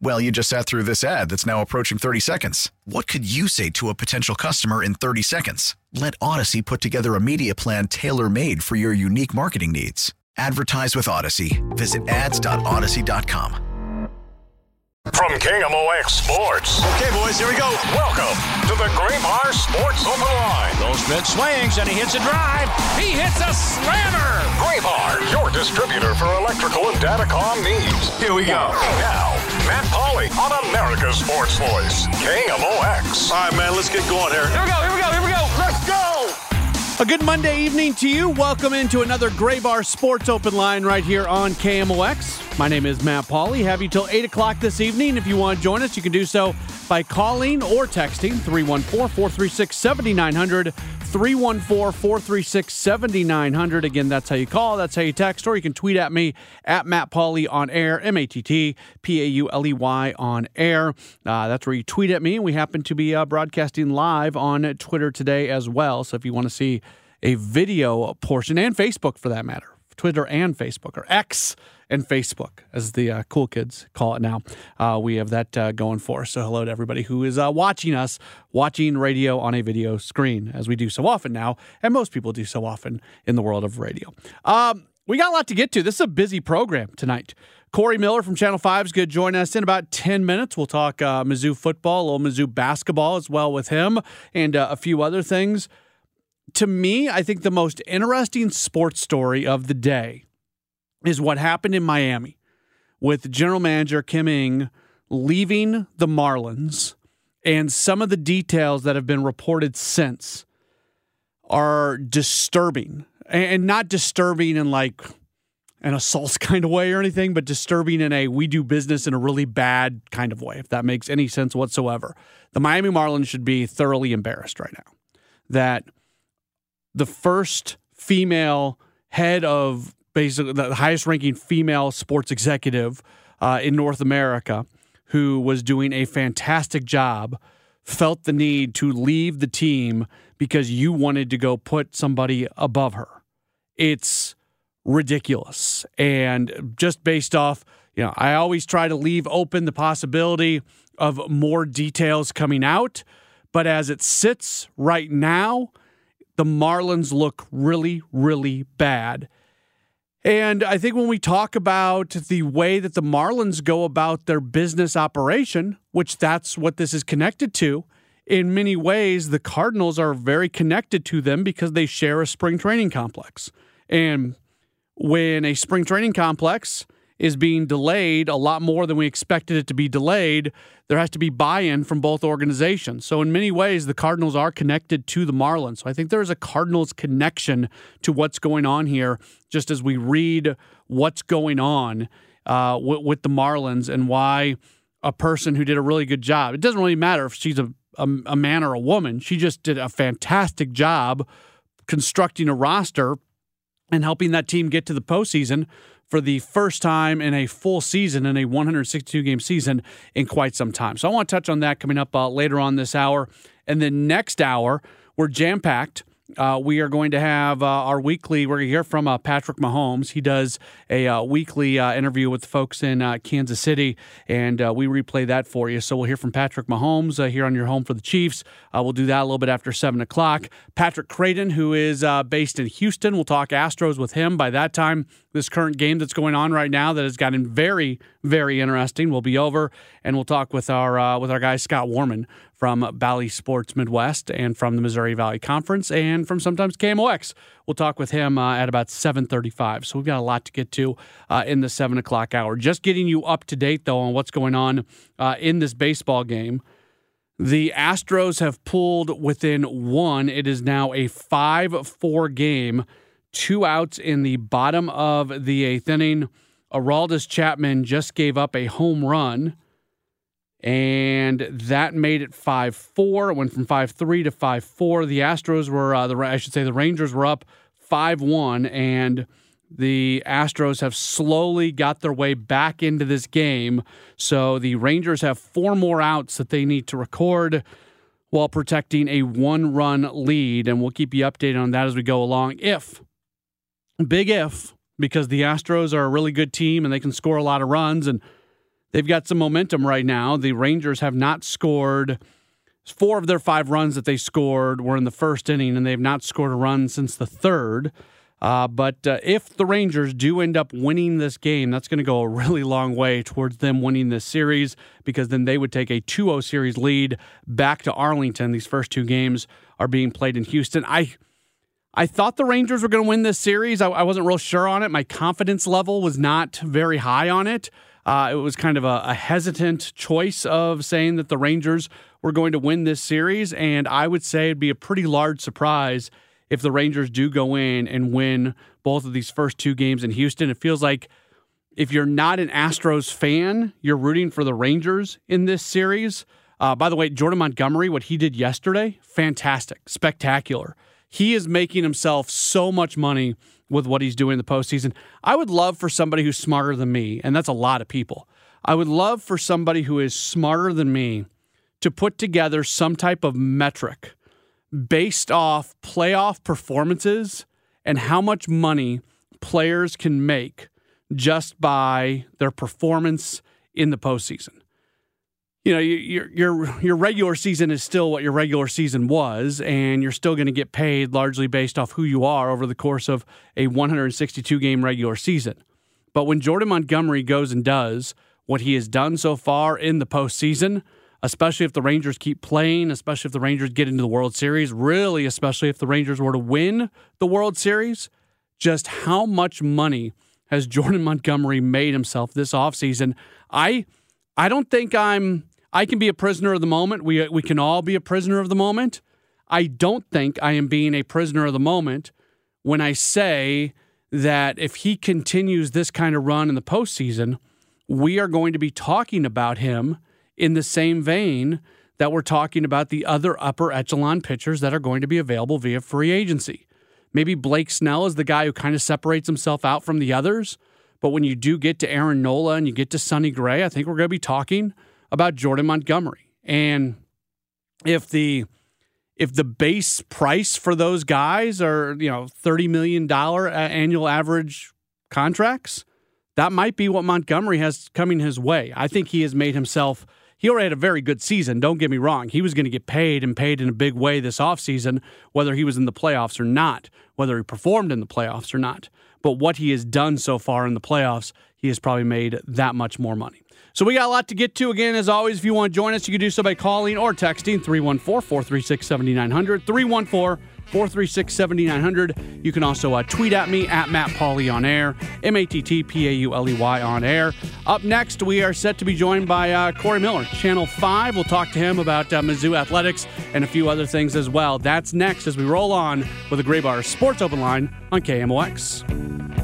Well, you just sat through this ad that's now approaching 30 seconds. What could you say to a potential customer in 30 seconds? Let Audacy put together a media plan tailor made for your unique marketing needs. Advertise with Audacy. Visit ads.audacy.com. From KMOX Sports. Okay, boys, here we go. Welcome to the Graybar Sports Open Line. Goldschmidt swings and he hits a drive. He hits a slammer. Graybar, your distributor for electrical and datacom needs. Here we go. Now, Matt Pauley on America's Sports Voice, KMOX. All right, man, let's get going here. Here we go, here we go, here we go. Let's go! A good Monday evening to you. Welcome into another Graybar Sports Open Line right here on KMOX. My name is Matt Pauley. Have you till 8 o'clock this evening. If you want to join us, you can do so by calling or texting 314 436 7900. 314 436 7900. Again, that's how you call, that's how you text, or you can tweet at me at Matt Pauley on air, M A T T P A U L E Y on air. Uh, that's where you tweet at me. We happen to be uh, broadcasting live on Twitter today as well. So if you want to see a video portion and Facebook for that matter, Twitter and Facebook, or X and Facebook, as the uh, cool kids call it now. Uh, we have that uh, going for us. So, hello to everybody who is uh, watching us, watching radio on a video screen, as we do so often now, and most people do so often in the world of radio. Um, we got a lot to get to. This is a busy program tonight. Corey Miller from Channel 5 is going to join us in about 10 minutes. We'll talk uh, Mizzou football, a little Mizzou basketball as well with him, and uh, a few other things. To me, I think the most interesting sports story of the day is what happened in Miami with general manager Kim Ng leaving the Marlins and some of the details that have been reported since are disturbing and not disturbing in like an assault kind of way or anything, but disturbing in a we do business in a really bad kind of way, if that makes any sense whatsoever. The Miami Marlins should be thoroughly embarrassed right now that the first female head of basically the highest ranking female sports executive uh, in North America who was doing a fantastic job felt the need to leave the team because you wanted to go put somebody above her. It's ridiculous. And just based off, you know, I always try to leave open the possibility of more details coming out. But as it sits right now, the Marlins look really, really bad. And I think when we talk about the way that the Marlins go about their business operation, which that's what this is connected to, in many ways, the Cardinals are very connected to them because they share a spring training complex. And when a spring training complex is being delayed a lot more than we expected it to be delayed, there has to be buy in from both organizations. So, in many ways, the Cardinals are connected to the Marlins. So, I think there is a Cardinals connection to what's going on here, just as we read what's going on uh, with, with the Marlins and why a person who did a really good job, it doesn't really matter if she's a, a, a man or a woman, she just did a fantastic job constructing a roster and helping that team get to the postseason for the first time in a full season, in a 162 game season in quite some time. So I want to touch on that coming up uh, later on this hour. And then next hour, we're jam packed. Uh, we are going to have uh, our weekly. We're going to hear from uh, Patrick Mahomes. He does a uh, weekly uh, interview with the folks in uh, Kansas City, and we replay that for you. So we'll hear from Patrick Mahomes here on your home for the Chiefs. we'll do that a little bit after seven o'clock. Patrick Creighton, who is based in Houston, we'll talk Astros with him. By that time, this current game that's going on right now that has gotten very, very interesting will be over, and we'll talk with our with our guy Scott Warmann from Bally Sports Midwest and from the Missouri Valley Conference and from sometimes KMOX. We'll talk with him uh, at about 7:35. So we've got a lot to get to uh, in the seven o'clock hour. Just getting you up to date though on what's going on uh, in this baseball game. The Astros have pulled within one. It is now a 5 4 game, two outs in the bottom of the eighth inning. Aroldis Chapman just gave up a home run, and that made it 5 4. It went from 5 3 to 5 4. The Astros were, uh, the, I should say, the Rangers were up 5 1, and the Astros have slowly got their way back into this game. So the Rangers have four more outs that they need to record while protecting a one run lead. And we'll keep you updated on that as we go along. If, big if, because the Astros are a really good team and they can score a lot of runs and they've got some momentum right now. The Rangers have not scored. Four of their five runs that they scored were in the first inning, and they've not scored a run since the third. Uh, but uh, if the Rangers do end up winning this game, that's going to go a really long way towards them winning this series because then they would take a 2 0 series lead back to Arlington. These first two games are being played in Houston. I. I thought the Rangers were going to win this series. I, I, wasn't real sure on it. My confidence level was not very high on it. Uh, it was kind of a, a hesitant choice of saying that the Rangers were going to win this series. And I would say it'd be a pretty large surprise if the Rangers do go in and win both of these first two games in Houston. It feels like if you're not an Astros fan, you're rooting for the Rangers in this series. Uh, by the way, Jordan Montgomery, what he did yesterday, fantastic, spectacular. He is making himself so much money with what he's doing in the postseason. I would love for somebody who's smarter than me, and that's a lot of people. I would love for somebody who is smarter than me to put together some type of metric based off playoff performances and how much money players can make just by their performance in the postseason. You know, your your your regular season is still what your regular season was, and you're still going to get paid largely based off who you are over the course of a 162 game regular season. But when Jordan Montgomery goes and does what he has done so far in the postseason, especially if the Rangers keep playing, especially if the Rangers get into the World Series, really, especially if the Rangers were to win the World Series, just how much money has Jordan Montgomery made himself this offseason? I I don't think I'm I can be a prisoner of the moment. We uh, we can all be a prisoner of the moment. I don't think I am being a prisoner of the moment when I say that if he continues this kind of run in the postseason, we are going to be talking about him in the same vein that we're talking about the other upper echelon pitchers that are going to be available via free agency. Maybe Blake Snell is the guy who kind of separates himself out from the others. But when you do get to Aaron Nola and you get to Sonny Gray, I think we're going to be talking about Jordan Montgomery. And if the if the base price for those guys are, you know, $30 million annual average contracts, that might be what Montgomery has coming his way. I think he has made himself – he already had a very good season. Don't get me wrong. He was going to get paid and paid in a big way this offseason, whether he was in the playoffs or not, whether he performed in the playoffs or not. But what he has done so far in the playoffs, he has probably made that much more money. So we got a lot to get to. Again, as always, if you want to join us, you can do so by calling or texting 314 436 7900. 314 436 7900. You can also uh, tweet at me at Matt Pauley on air, M A T T P A U L E Y on air. Up next, we are set to be joined by uh, Corey Miller, Channel 5. We'll talk to him about uh, Mizzou athletics and a few other things as well. That's next as we roll on with a Graybar Sports Open Line on KMOX.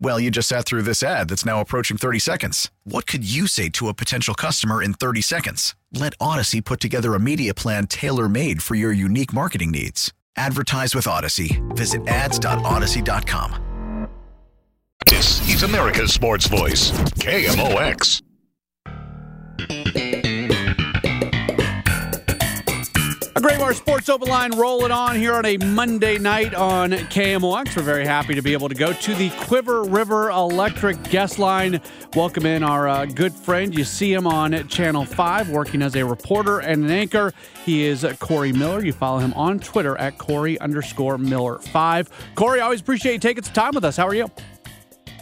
Well, you just sat through this ad that's now approaching 30 seconds. What could you say to a potential customer in 30 seconds? Let Audacy put together a media plan tailor made for your unique marketing needs. Advertise with Audacy. Visit ads.audacy.com. This is America's sports voice, KMOX. A Graybar Sports Open Line rolling on here on a Monday night on KMOX. We're very happy to be able to go to the Cuivre River Electric guest line. Welcome in our uh, good friend. You see him on Channel 5 working as a reporter and an anchor. He is Corey Miller. You follow him on Twitter at Corey underscore Miller 5. Corey, always appreciate you taking some time with us. How are you?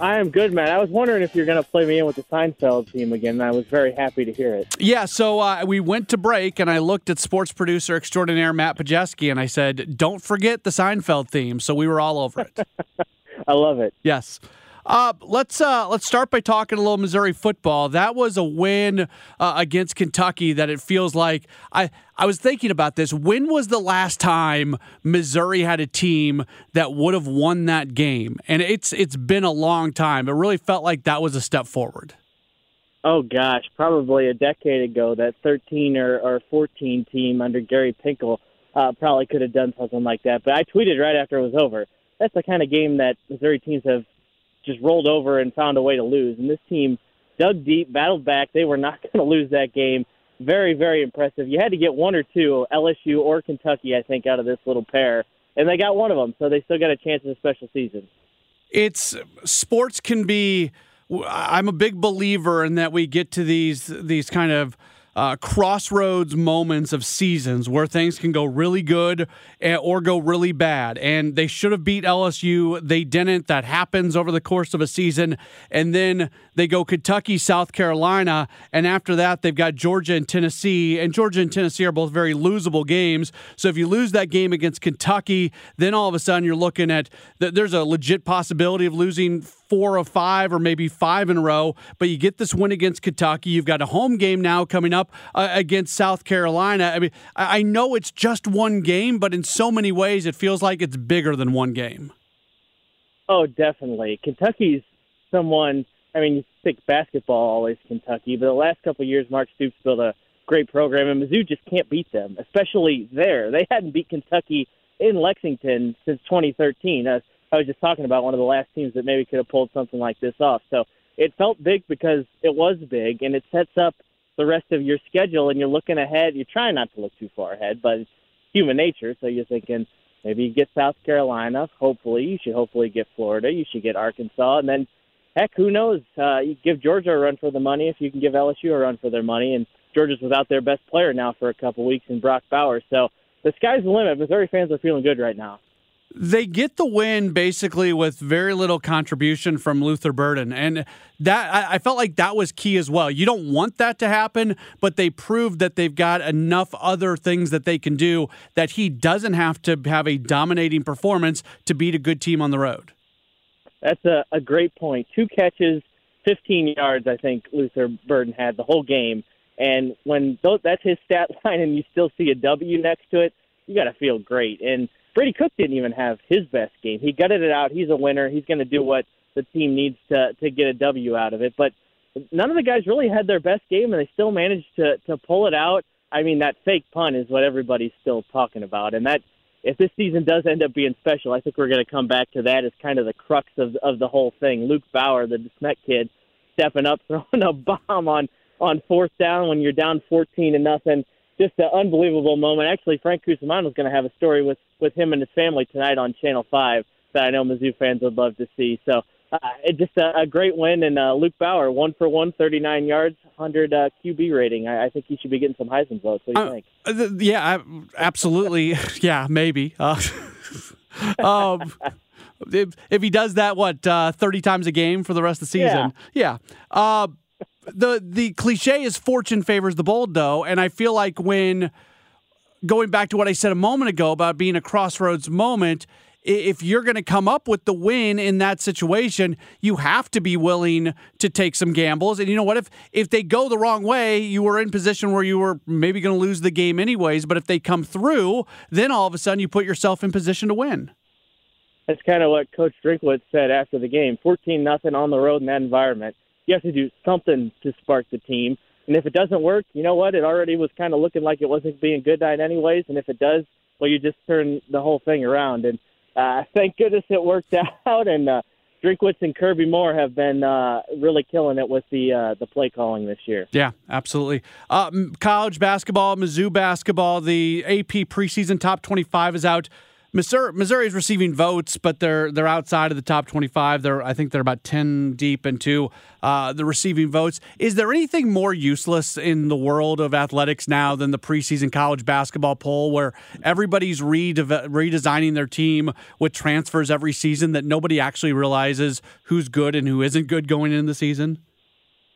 I am good, man. I was wondering if you're going to play me in with the Seinfeld team again. I was very happy to hear it. Yeah, so uh, we went to break, and I looked at sports producer extraordinaire Matt Pajeski, and I said, "Don't forget the Seinfeld theme." So we were all over it. I love it. Yes. Uh, let's uh, let's start by talking a little Missouri football. That was a win uh, against Kentucky. That it feels like I I was thinking about this. When was the last time Missouri had a team that would have won that game? And it's it's been a long time. It really felt like that was a step forward. Oh gosh, probably a decade ago. That 13 or, or 14 team under Gary Pinkel uh, probably could have done something like that. But I tweeted right after it was over. That's the kind of game that Missouri teams have just rolled over and found a way to lose. And this team dug deep, battled back. They were not going to lose that game. Very, very impressive. You had to get one or two, LSU or Kentucky, I think, out of this little pair. And they got one of them, so they still got a chance at a special season. It's sports can be. I'm a big believer in that we get to these these kind of uh, crossroads moments of seasons where things can go really good eh, or go really bad. And they should have beat LSU. They didn't. That happens over the course of a season. And then they go Kentucky, South Carolina. And after that, they've got Georgia and Tennessee. And Georgia and Tennessee are both very losable games. So if you lose that game against Kentucky, then all of a sudden you're looking at there's a legit possibility of losing four or five or maybe five in a row, but you get this win against Kentucky. You've got a home game now coming up uh, against South Carolina. I mean, I know it's just one game, but in so many ways, it feels like it's bigger than one game. Oh, definitely. Kentucky's someone. I mean, you think basketball always Kentucky, but the last couple of years, Mark Stoops built a great program, and Mizzou just can't beat them, especially there. They hadn't beat Kentucky in Lexington since 2013. Uh, I was just talking about one of the last teams that maybe could have pulled something like this off. So it felt big because it was big, and it sets up the rest of your schedule. And you're looking ahead. You're trying not to look too far ahead, but it's human nature. So you're thinking maybe you get South Carolina. Hopefully, you should hopefully get Florida. You should get Arkansas, and then heck, who knows? Uh, you give Georgia a run for the money if you can give LSU a run for their money. And Georgia's without their best player now for a couple weeks in Brock Bowers. So the sky's the limit. Missouri fans are feeling good right now they get the win basically with very little contribution from Luther Burden. And that I, felt like that was key as well. You don't want that to happen, but they proved that they've got enough other things that they can do that he doesn't have to have a dominating performance to beat a good team on the road. That's a, a great point. Two catches, 15 yards, I think Luther Burden had the whole game. And when that's his stat line and you still see a W next to it, you got to feel great. And Brady Cook didn't even have his best game. He gutted it out. He's a winner. He's going to do what the team needs to to get a W out of it. But none of the guys really had their best game, and they still managed to to pull it out. I mean, that fake punt is what everybody's still talking about, and that if this season does end up being special, I think we're going to come back to that as kind of the crux of of the whole thing. Luke Bauer, the DeSmet kid, stepping up, throwing a bomb on on fourth down when you're down 14 to nothing just an unbelievable moment. Actually, Frank Cusimano is going to have a story with with him and his family tonight on Channel Five that I know Mizzou fans would love to see. So uh, it just a, a great win, and uh, Luke Bauer one for one, 39 yards, 100 uh, QB rating. I, I think he should be getting some Heisman votes. What do you uh, think? Uh, yeah, absolutely. yeah, maybe. Uh, um, if, if he does that, what uh, 30 times a game for the rest of the season? Yeah. yeah. The the cliche is fortune favors the bold though and i feel like when going back to what i said a moment ago about being a crossroads moment if you're going to come up with the win in that situation you have to be willing to take some gambles and you know what if if they go the wrong way you were in position where you were maybe going to lose the game anyways but if they come through then all of a sudden you put yourself in position to win that's kind of what Coach Drinkwitz said after the game. 14 nothing on the road in that environment. You have to do something to spark the team. And if it doesn't work, you know what? It already was kind of looking like it wasn't being good night anyways. And if it does, well, you just turn the whole thing around. And uh, thank goodness it worked out. And uh, Drinkwitz and Kirby Moore have been uh, really killing it with the uh, the play calling this year. Yeah, absolutely. Uh, college basketball, Mizzou basketball, the AP preseason top 25 is out. Missouri, Missouri is receiving votes, but they're they're outside of the top 25. They're I think they're about 10 deep into uh, the receiving votes. Is there anything more useless in the world of athletics now than the preseason college basketball poll, where everybody's rede- redesigning their team with transfers every season that nobody actually realizes who's good and who isn't good going into the season?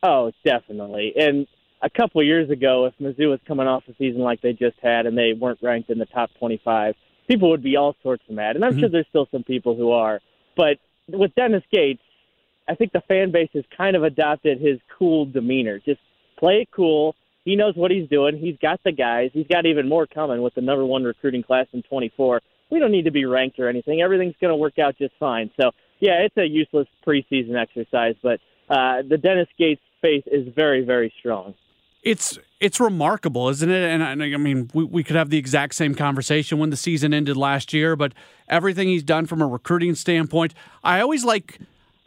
Oh, definitely. And a couple years ago, if Mizzou was coming off a season like they just had and they weren't ranked in the top 25 people would be all sorts of mad, and I'm mm-hmm. sure there's still some people who are. But with Dennis Gates, I think the fan base has kind of adopted his cool demeanor. Just play it cool. He knows what he's doing. He's got the guys. He's got even more coming with the number one recruiting class in 24. We don't need to be ranked or anything. Everything's going to work out just fine. So, yeah, it's a useless preseason exercise, but uh, the Dennis Gates faith is very, very strong it's it's remarkable, isn't it? And, and I mean, we, we could have the exact same conversation when the season ended last year, but everything he's done from a recruiting standpoint, I always like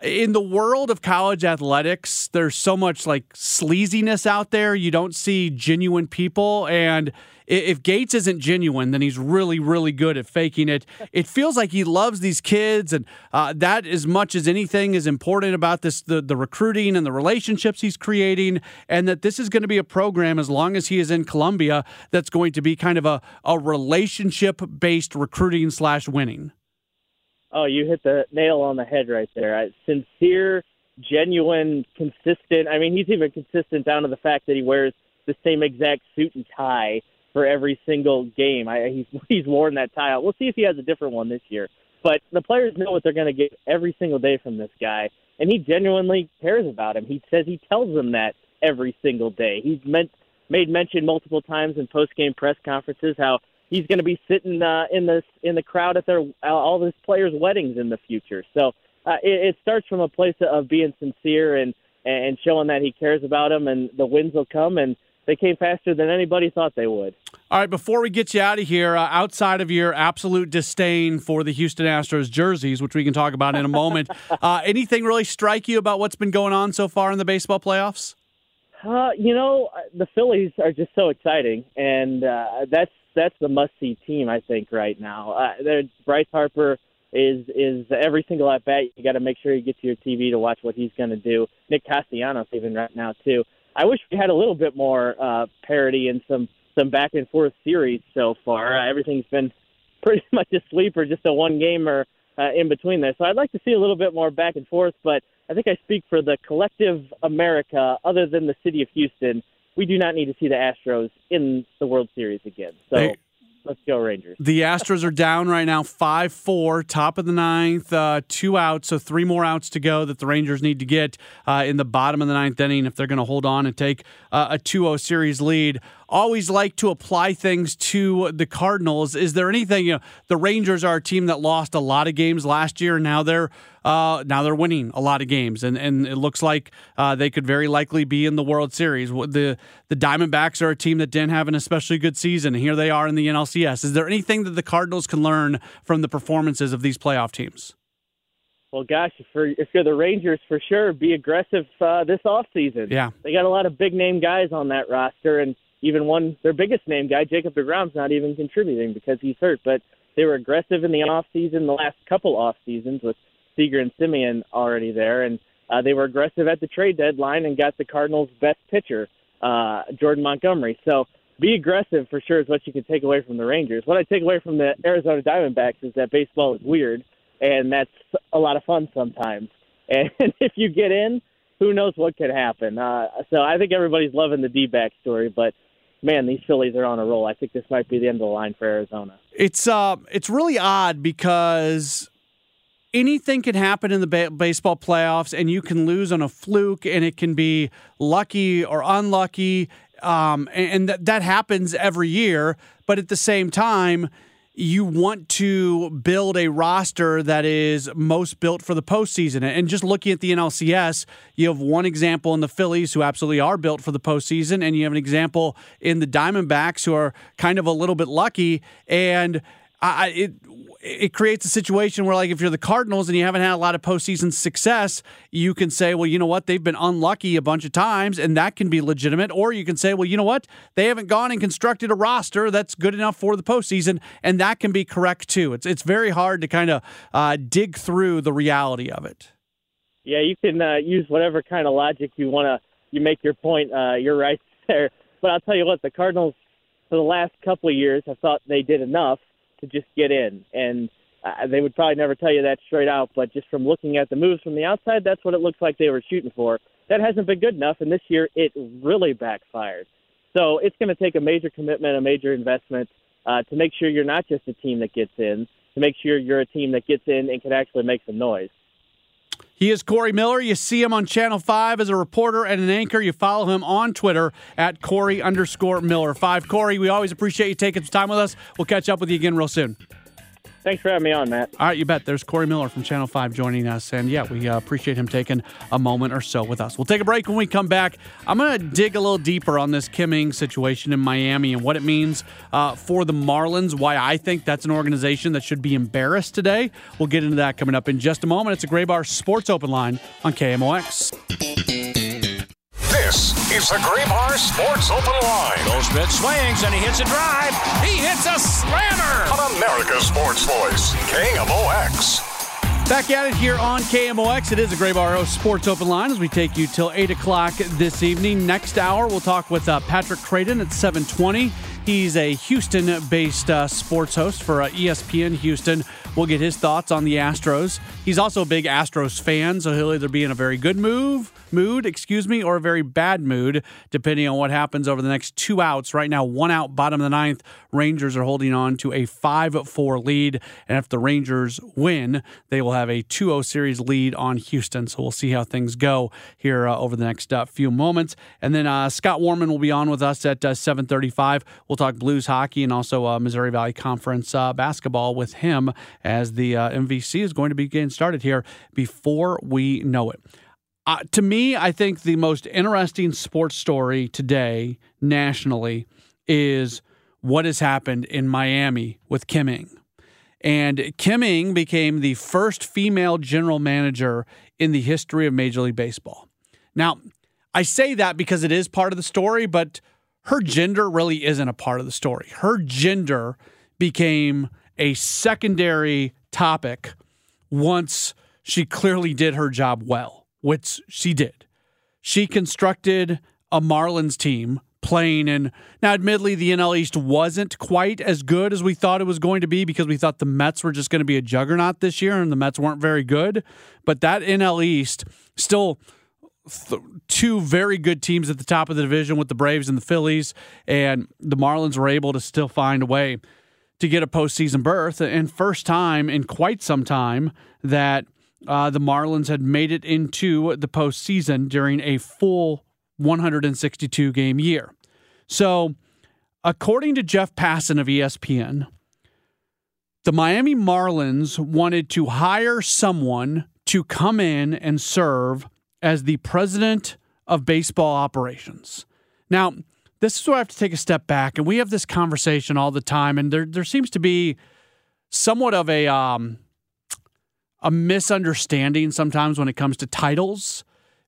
in the world of college athletics, there's so much like sleaziness out there. You don't see genuine people. And if Gates isn't genuine, then he's really, really good at faking it. It feels like he loves these kids, and uh, that, as much as anything, is important about this the, the recruiting and the relationships he's creating. And that this is going to be a program, as long as he is in Columbia, that's going to be kind of a, a relationship based recruiting slash winning. Oh, you hit the nail on the head right there. I, sincere, genuine, consistent. I mean, he's even consistent down to the fact that he wears the same exact suit and tie for every single game. I, he's he's worn that tie out. We'll see if he has a different one this year. But the players know what they're going to get every single day from this guy, and he genuinely cares about him. He says he tells them that every single day. He's meant made mention multiple times in post game press conferences how he's going to be sitting uh, in this in the crowd at their uh, all his players' weddings in the future. So uh, it, it starts from a place of being sincere and and showing that he cares about them, and the wins will come and they came faster than anybody thought they would. All right, before we get you out of here, uh, outside of your absolute disdain for the Houston Astros jerseys, which we can talk about in a moment, uh, anything really strike you about what's been going on so far in the baseball playoffs? Uh, you know, the Phillies are just so exciting, and uh, that's that's the must see team I think right now. Uh, Bryce Harper is is every single at bat. You got to make sure you get to your TV to watch what he's going to do. Nick Castellanos even right now too. I wish we had a little bit more uh, parity and some some back and forth series so far. Uh, everything's been pretty much a sleeper, just a one gamer uh, in between there. So I'd like to see a little bit more back and forth, but I think I speak for the collective America, other than the city of Houston. We do not need to see the Astros in the World Series again. So. Hey Let's go Rangers. The Astros are down right now, five four, top of the ninth, uh, two outs, so three more outs to go that the Rangers need to get uh, in the bottom of the ninth inning if they're going to hold on and take uh, a 2-0 series lead always like to apply things to the Cardinals. Is there anything? You know, the Rangers are a team that lost a lot of games last year. Now they're uh, now they're winning a lot of games, and, and it looks like uh, they could very likely be in the World Series. The the Diamondbacks are a team that didn't have an especially good season. Here they are in the NLCS. Is there anything that the Cardinals can learn from the performances of these playoff teams? Well, gosh, for, if you're the Rangers, for sure, be aggressive uh, this off season. Yeah, they got a lot of big name guys on that roster, and even one their biggest name guy, Jacob DeGrom's not even contributing because he's hurt. But they were aggressive in the off season, the last couple off seasons with Seager and Semien already there, and uh, they were aggressive at the trade deadline and got the Cardinals' best pitcher, uh, Jordan Montgomery. So be aggressive for sure is what you can take away from the Rangers. What I take away from the Arizona Diamondbacks is that baseball is weird, and that's a lot of fun sometimes. And if you get in, who knows what could happen. Uh, so I think everybody's loving the D-back story, but man, these Phillies are on a roll. I think this might be the end of the line for Arizona. It's uh, it's really odd because anything can happen in the ba- baseball playoffs, and you can lose on a fluke, and it can be lucky or unlucky, um, and, and that that happens every year. But at the same time, you want to build a roster that is most built for the postseason. And just looking at the NLCS, you have one example in the Phillies who absolutely are built for the postseason, and you have an example in the Diamondbacks who are kind of a little bit lucky. And I, it it creates a situation where, like, if you're the Cardinals and you haven't had a lot of postseason success, you can say, well, you know what, they've been unlucky a bunch of times, and that can be legitimate. Or you can say, well, you know what, they haven't gone and constructed a roster that's good enough for the postseason, and that can be correct too. It's it's very hard to kind of uh, dig through the reality of it. Yeah, you can uh, use whatever kind of logic you want to. You make your point. Uh, you're right there, but I'll tell you what, the Cardinals for the last couple of years, I thought they did enough to just get in. And uh, they would probably never tell you that straight out, but just from looking at the moves from the outside, that's what it looks like they were shooting for. That hasn't been good enough, and this year it really backfired. So it's going to take a major commitment, a major investment uh, to make sure you're not just a team that gets in, to make sure you're a team that gets in and can actually make some noise. He is Corey Miller. You see him on Channel 5 as a reporter and an anchor. You follow him on Twitter at Corey underscore Miller. 5. Corey, we always appreciate you taking some time with us. We'll catch up with you again real soon. Thanks for having me on, Matt. All right, you bet. There's Corey Miller from Channel 5 joining us. And yeah, we uh, appreciate him taking a moment or so with us. We'll take a break when we come back. I'm going to dig a little deeper on this Kim Ng situation in Miami and what it means uh, for the Marlins, why I think that's an organization that should be embarrassed today. We'll get into that coming up in just a moment. It's a Graybar Sports Open Line on KMOX. This is the Graybar Sports Open Line Goldschmidt swings and he hits a drive. He hits a slammer. on America's Sports Voice, KMOX. Back at it here on KMOX. It is a Graybar Sports Open Line as we take you till 8 o'clock this evening. Next hour, we'll talk with uh, Patrick Creighton at 720. He's a Houston-based uh, sports host for uh, ESPN Houston. We'll get his thoughts on the Astros. He's also a big Astros fan, so he'll either be in a very good move, mood, excuse me, or a very bad mood, depending on what happens over the next two outs. Right now, one out, bottom of the ninth. Rangers are holding on to a 5 4 lead. And if the Rangers win, they will have a 2 0 series lead on Houston. So we'll see how things go here uh, over the next uh, few moments. And then uh, Scott Warmann will be on with us at uh, 735. We'll talk Blues hockey and also uh, Missouri Valley Conference uh, basketball with him as the MVC is going to be getting started here before we know it. Uh, to me, I think the most interesting sports story today nationally is what has happened in Miami with Kim Ng. And Kim Ng became the first female general manager in the history of Major League Baseball. Now, I say that because it is part of the story, but her gender really isn't a part of the story. Her gender became a secondary topic once she clearly did her job well, which she did. She constructed a Marlins team playing in now admittedly the NL East wasn't quite as good as we thought it was going to be because we thought the Mets were just going to be a juggernaut this year and the Mets weren't very good, but that NL East still th- two very good teams at the top of the division with the Braves and the Phillies and the Marlins were able to still find a way to get a postseason berth and first time in quite some time that uh, the Marlins had made it into the postseason during a full 162 game year. So, according to Jeff Passan of ESPN, the Miami Marlins wanted to hire someone to come in and serve as the president of baseball operations. Now, this is where I have to take a step back, and we have this conversation all the time, and there there seems to be somewhat of a um, a misunderstanding sometimes when it comes to titles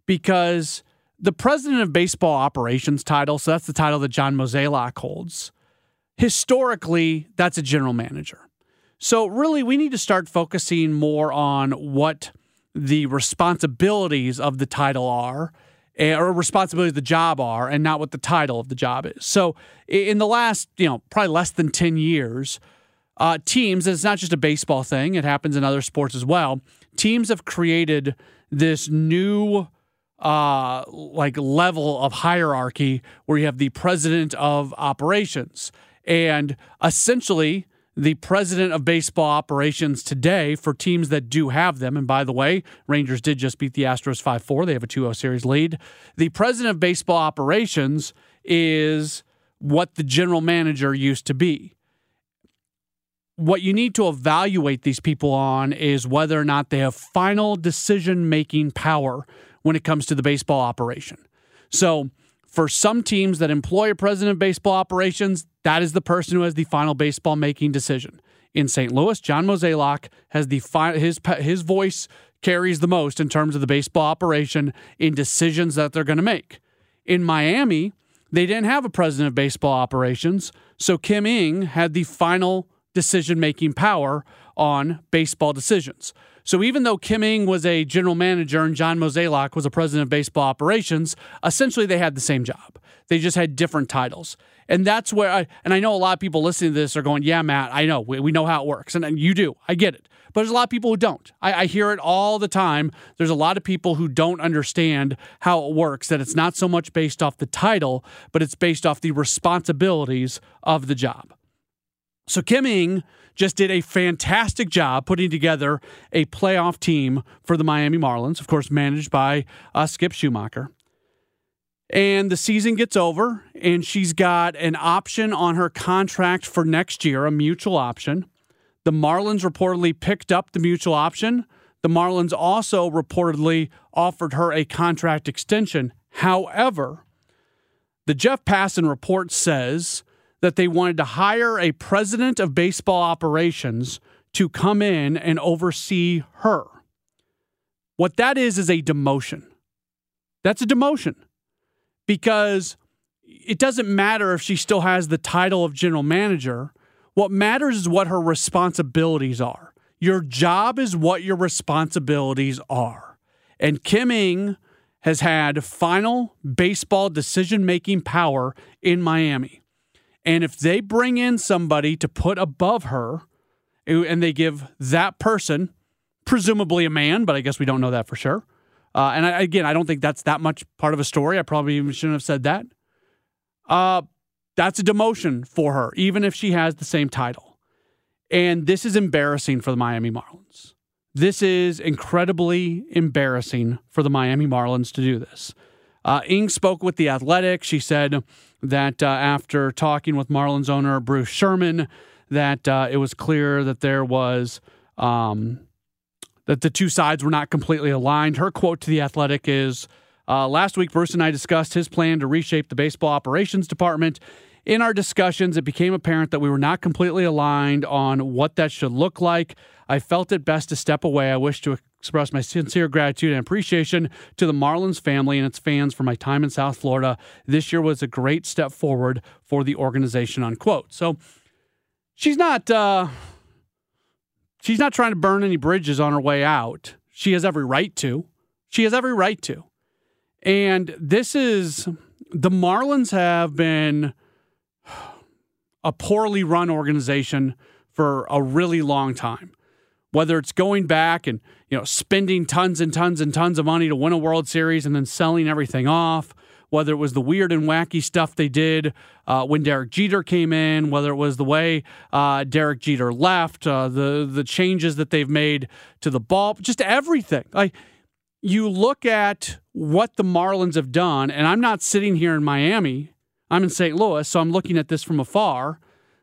because the president of baseball operations title, so that's the title that John Mozeliak holds, historically, that's a general manager. So, really, we need to start focusing more on what the responsibilities of the title are eh, or responsibilities of the job are and not what the title of the job is. So, in the last, you know, probably less than 10 years, uh, teams, it's not just a baseball thing, it happens in other sports as well. Teams have created this new uh, like level of hierarchy where you have the president of operations. And essentially, the president of baseball operations today for teams that do have them, and by the way, Rangers did just beat the Astros 5 4. They have a 2 0 series lead. The president of baseball operations is what the general manager used to be. What you need to evaluate these people on is whether or not they have final decision making power when it comes to the baseball operation. So, for some teams that employ a president of baseball operations, that is the person who has the final baseball making decision. In St. Louis, John Mozeliak has the fi- his his voice carries the most in terms of the baseball operation in decisions that they're going to make. In Miami, they didn't have a president of baseball operations, so Kim Ng had the final decision making power on baseball decisions. So even though Kim Ng was a general manager and John Mozeliak was a president of baseball operations, essentially they had the same job. They just had different titles. And that's where I, and I know a lot of people listening to this are going, yeah, Matt, I know, we, we know how it works. And, and you do, I get it. But there's a lot of people who don't. I, I hear it all the time. There's a lot of people who don't understand how it works, that it's not so much based off the title, but it's based off the responsibilities of the job. So Kim Ng just did a fantastic job putting together a playoff team for the Miami Marlins, of course, managed by uh, Skip Schumaker. And the season gets over, and she's got an option on her contract for next year, a mutual option. The Marlins reportedly picked up the mutual option. The Marlins also reportedly offered her a contract extension. However, the Jeff Passan report says that they wanted to hire a president of baseball operations to come in and oversee her. What that is is a demotion. That's a demotion because it doesn't matter if she still has the title of general manager. What matters is what her responsibilities are. Your job is what your responsibilities are. And Kim Ng has had final baseball decision making power in Miami. And if they bring in somebody to put above her and they give that person, presumably a man, but I guess we don't know that for sure, uh, and I, again, I don't think that's that much part of a story. I probably shouldn't have said that. Uh, that's a demotion for her, even if she has the same title. And this is embarrassing for the Miami Marlins. This is incredibly embarrassing for the Miami Marlins to do this. Uh, Ng spoke with The Athletic. She said that uh, after talking with Marlins owner Bruce Sherman, that uh, it was clear that there was um, that the two sides were not completely aligned. Her quote to The Athletic is uh, Last week, Bruce and I discussed his plan to reshape the baseball operations department. In our discussions, it became apparent that we were not completely aligned on what that should look like. I felt it best to step away. I wish to express my sincere gratitude and appreciation to the Marlins family and its fans for my time in South Florida. This year was a great step forward for the organization, unquote. So she's not uh, She's not trying to burn any bridges on her way out. She has every right to. She has every right to. And this is the Marlins have been a poorly run organization for a really long time. Whether it's going back and, you know, spending tons and tons and tons of money to win a World Series and then selling everything off, whether it was the weird and wacky stuff they did uh, when Derek Jeter came in, whether it was the way uh, Derek Jeter left, uh, the the changes that they've made to the ball, just everything. Like you look at what the Marlins have done, and I'm not sitting here in Miami. I'm in St. Louis, so I'm looking at this from afar.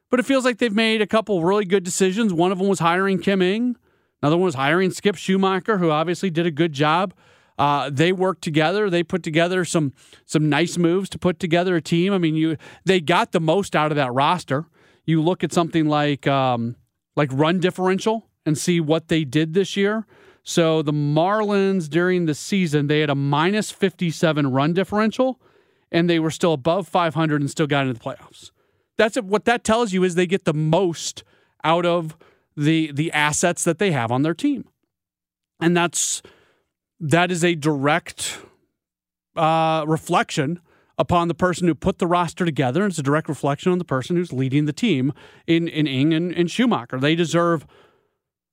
But it feels like they've made a couple really good decisions. One of them was hiring Kim Ng. Another one was hiring Skip Schumaker, who obviously did a good job uh, they worked together. They put together some some nice moves to put together a team. I mean, you they got the most out of that roster. You look at something like um, like run differential and see what they did this year. So the Marlins during the season they had a minus 57 run differential, and they were still above 500 and still got into the playoffs. That's what that tells you is they get the most out of the the assets that they have on their team, and that's that is a direct uh, reflection upon the person who put the roster together. And it's a direct reflection on the person who's leading the team in, in Ng and, and Schumaker. They deserve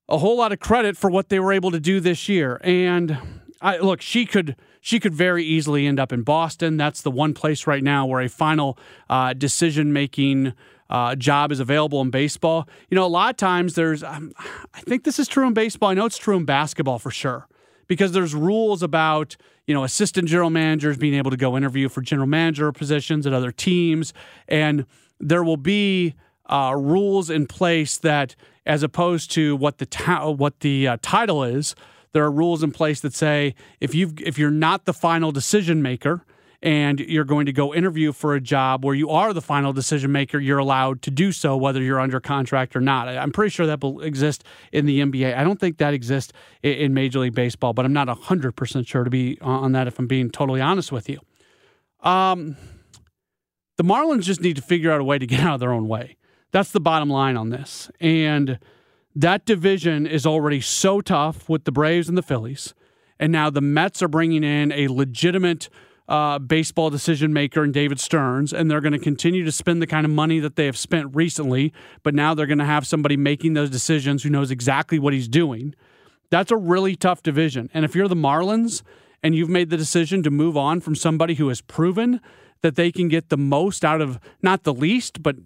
a whole lot of credit for what they were able to do this year. And I, look, she could she could very easily end up in Boston. That's the one place right now where a final uh, decision making uh, job is available in baseball. You know, a lot of times there's, um, I think this is true in baseball. I know it's true in basketball for sure because there's rules about you know assistant general managers being able to go interview for general manager positions at other teams, and there will be uh, rules in place that, as opposed to what the ta- what the uh, title is, there are rules in place that say if you if you're not the final decision maker and you're going to go interview for a job where you are the final decision maker, you're allowed to do so whether you're under contract or not. I'm pretty sure that will exist in the NBA. I don't think that exists in Major League Baseball, but I'm not 100% sure to be on that if I'm being totally honest with you. Um, the Marlins just need to figure out a way to get out of their own way. That's the bottom line on this. And that division is already so tough with the Braves and the Phillies. And now the Mets are bringing in a legitimate uh, baseball decision maker in David Stearns, and they're going to continue to spend the kind of money that they have spent recently. But now they're going to have somebody making those decisions who knows exactly what he's doing. That's a really tough division. And if you're the Marlins and you've made the decision to move on from somebody who has proven that they can get the most out of not the least, but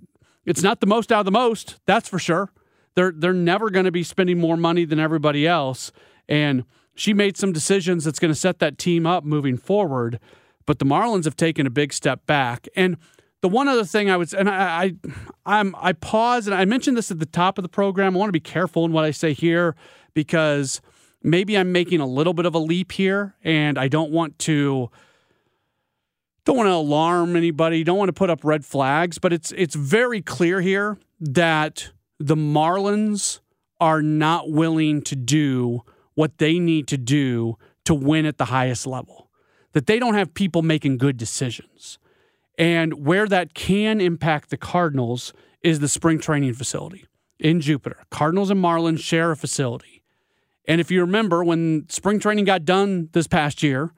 it's not the most out of the most, that's for sure. They're they're never going to be spending more money than everybody else. And she made some decisions that's going to set that team up moving forward. But the Marlins have taken a big step back. And the one other thing I would and I, I I'm I pause and I mentioned this at the top of the program. I want to be careful in what I say here because maybe I'm making a little bit of a leap here and I don't want to don't want to alarm anybody, don't want to put up red flags, but it's it's very clear here that the Marlins are not willing to do what they need to do to win at the highest level. That they don't have people making good decisions. And where that can impact the Cardinals is the spring training facility in Jupiter. Cardinals and Marlins share a facility. And if you remember, when spring training got done this past year,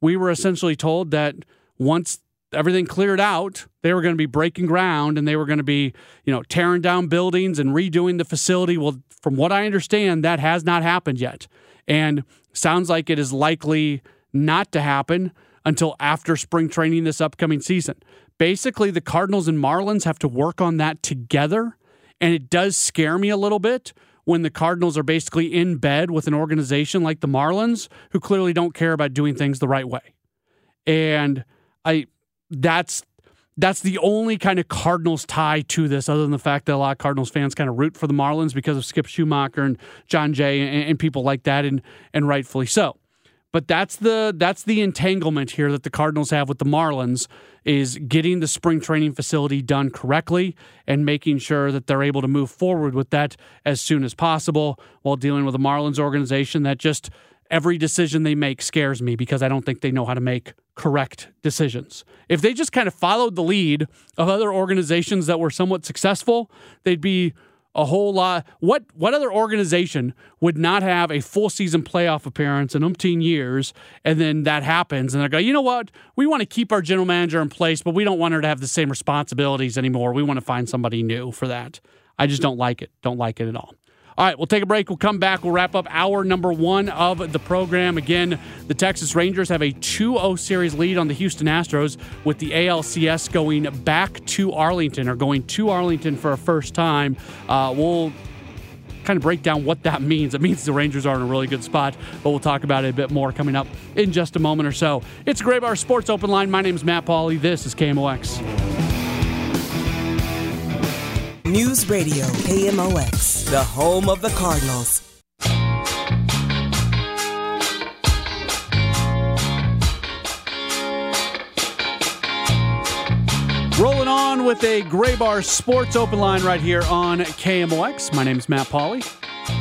we were essentially told that once everything cleared out, they were going to be breaking ground and they were going to be, you know, tearing down buildings and redoing the facility. Well, from what I understand, that has not happened yet. And sounds like it is likely not to happen until after spring training this upcoming season. Basically, the Cardinals and Marlins have to work on that together. And it does scare me a little bit when the Cardinals are basically in bed with an organization like the Marlins who clearly don't care about doing things the right way. And I that's that's the only kind of Cardinals tie to this, other than the fact that a lot of Cardinals fans kind of root for the Marlins because of Skip Schumaker and Jon Jay and, and, people like that, and and rightfully so. But that's the that's the entanglement here that the Cardinals have with the Marlins is getting the spring training facility done correctly and making sure that they're able to move forward with that as soon as possible while dealing with a Marlins organization that just every decision they make scares me because I don't think they know how to make correct decisions. If they just kind of followed the lead of other organizations that were somewhat successful, they'd be a whole lot. What what other organization would not have a full season playoff appearance in umpteen years, and then that happens, and they go, you know what? We want to keep our general manager in place, but we don't want her to have the same responsibilities anymore. We want to find somebody new for that. I just don't like it. Don't like it at all. All right, we'll take a break. We'll come back. We'll wrap up hour number one of the program. Again, the Texas Rangers have a 2 0 series lead on the Houston Astros with the ALCS going back to Arlington or going to Arlington for a first time. Uh, we'll kind of break down what that means. It means the Rangers are in a really good spot, but we'll talk about it a bit more coming up in just a moment or so. It's Graybar Sports Open Line. My name is Matt Pauley. This is KMOX. News Radio KMOX, the home of the Cardinals. Rolling on with a Graybar Sports Open line right here on KMOX. My name is Matt Pauley.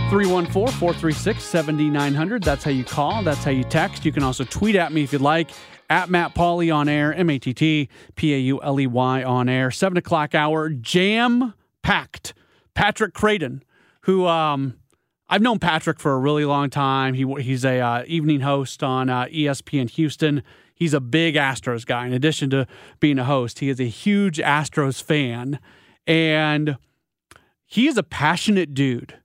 314 436 7900. That's how you call. That's how you text. You can also tweet at me if you'd like at Matt Pauley on air, M A T T P A U L E Y on air. Seven o'clock hour, jam packed. Patrick Creighton, who um, I've known Patrick for a really long time. He he's a uh, evening host on uh, ESPN Houston. He's a big Astros guy. In addition to being a host, he is a huge Astros fan, and he is a passionate dude.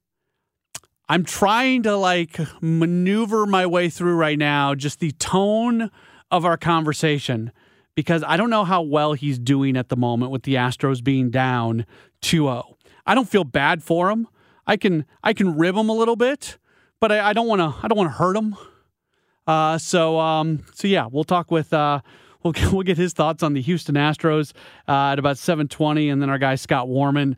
I'm trying to like maneuver my way through right now just the tone of our conversation because I don't know how well he's doing at the moment with the Astros being down 2-0. I don't feel bad for him. I can I can rib him a little bit, but I, don't want to I don't want to hurt him. Uh, so um, so yeah, we'll talk with uh, we'll we'll get his thoughts on the Houston Astros uh, at about 7:20, and then our guy Scott Warmann.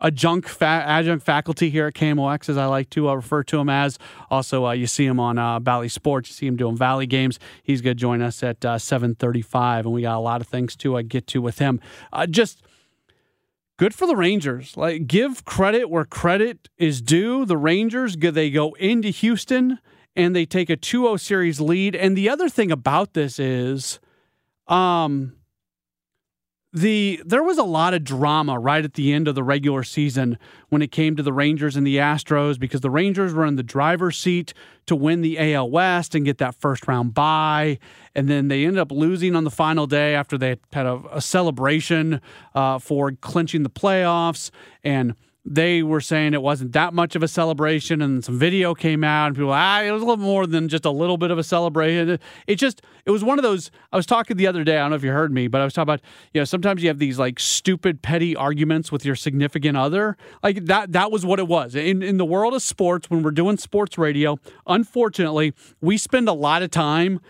Uh, adjunct fa- adjunct faculty here at KMOX, as I like to uh, refer to him as. Also, uh, you see him on uh, Bally Sports. You see him doing Valley games. He's going to join us at uh, 7:35, and we got a lot of things to uh, get to with him. Uh, just good for the Rangers. Like, give credit where credit is due. The Rangers they go into Houston and they take a 2-0 series lead. And the other thing about this is, um the there was a lot of drama right at the end of the regular season when it came to the Rangers and the Astros because the Rangers were in the driver's seat to win the AL West and get that first round bye, and then they ended up losing on the final day after they had a, a celebration uh, for clinching the playoffs. And they were saying it wasn't that much of a celebration and some video came out and people ah it was a little more than just a little bit of a celebration. It just it was one of those i was talking the other day i don't know if you heard me but i was talking about you know sometimes you have these like stupid petty arguments with your significant other. Like that that was what it was. In in the world of sports when we're doing sports radio unfortunately we spend a lot of time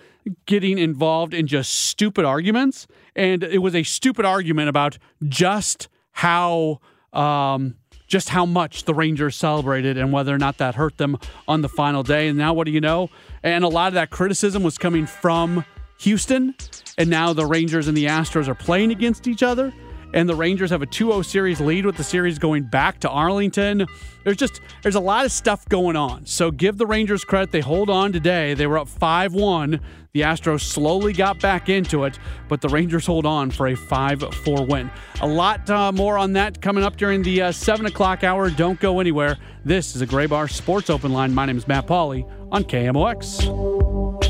getting involved in just stupid arguments and it was a stupid argument about just how um just how much the Rangers celebrated and whether or not that hurt them on the final day. And now, what do you know? And a lot of that criticism was coming from Houston. And now the Rangers and the Astros are playing against each other and the Rangers have a 2-0 series lead with the series going back to Arlington. There's just there's a lot of stuff going on. So give the Rangers credit. They hold on today. They were up 5-1. The Astros slowly got back into it, but the Rangers hold on for a 5-4 win. A lot uh, more on that coming up during the uh, 7 o'clock hour. Don't go anywhere. This is a Graybar Sports Open Line. My name is Matt Pauley on KMOX.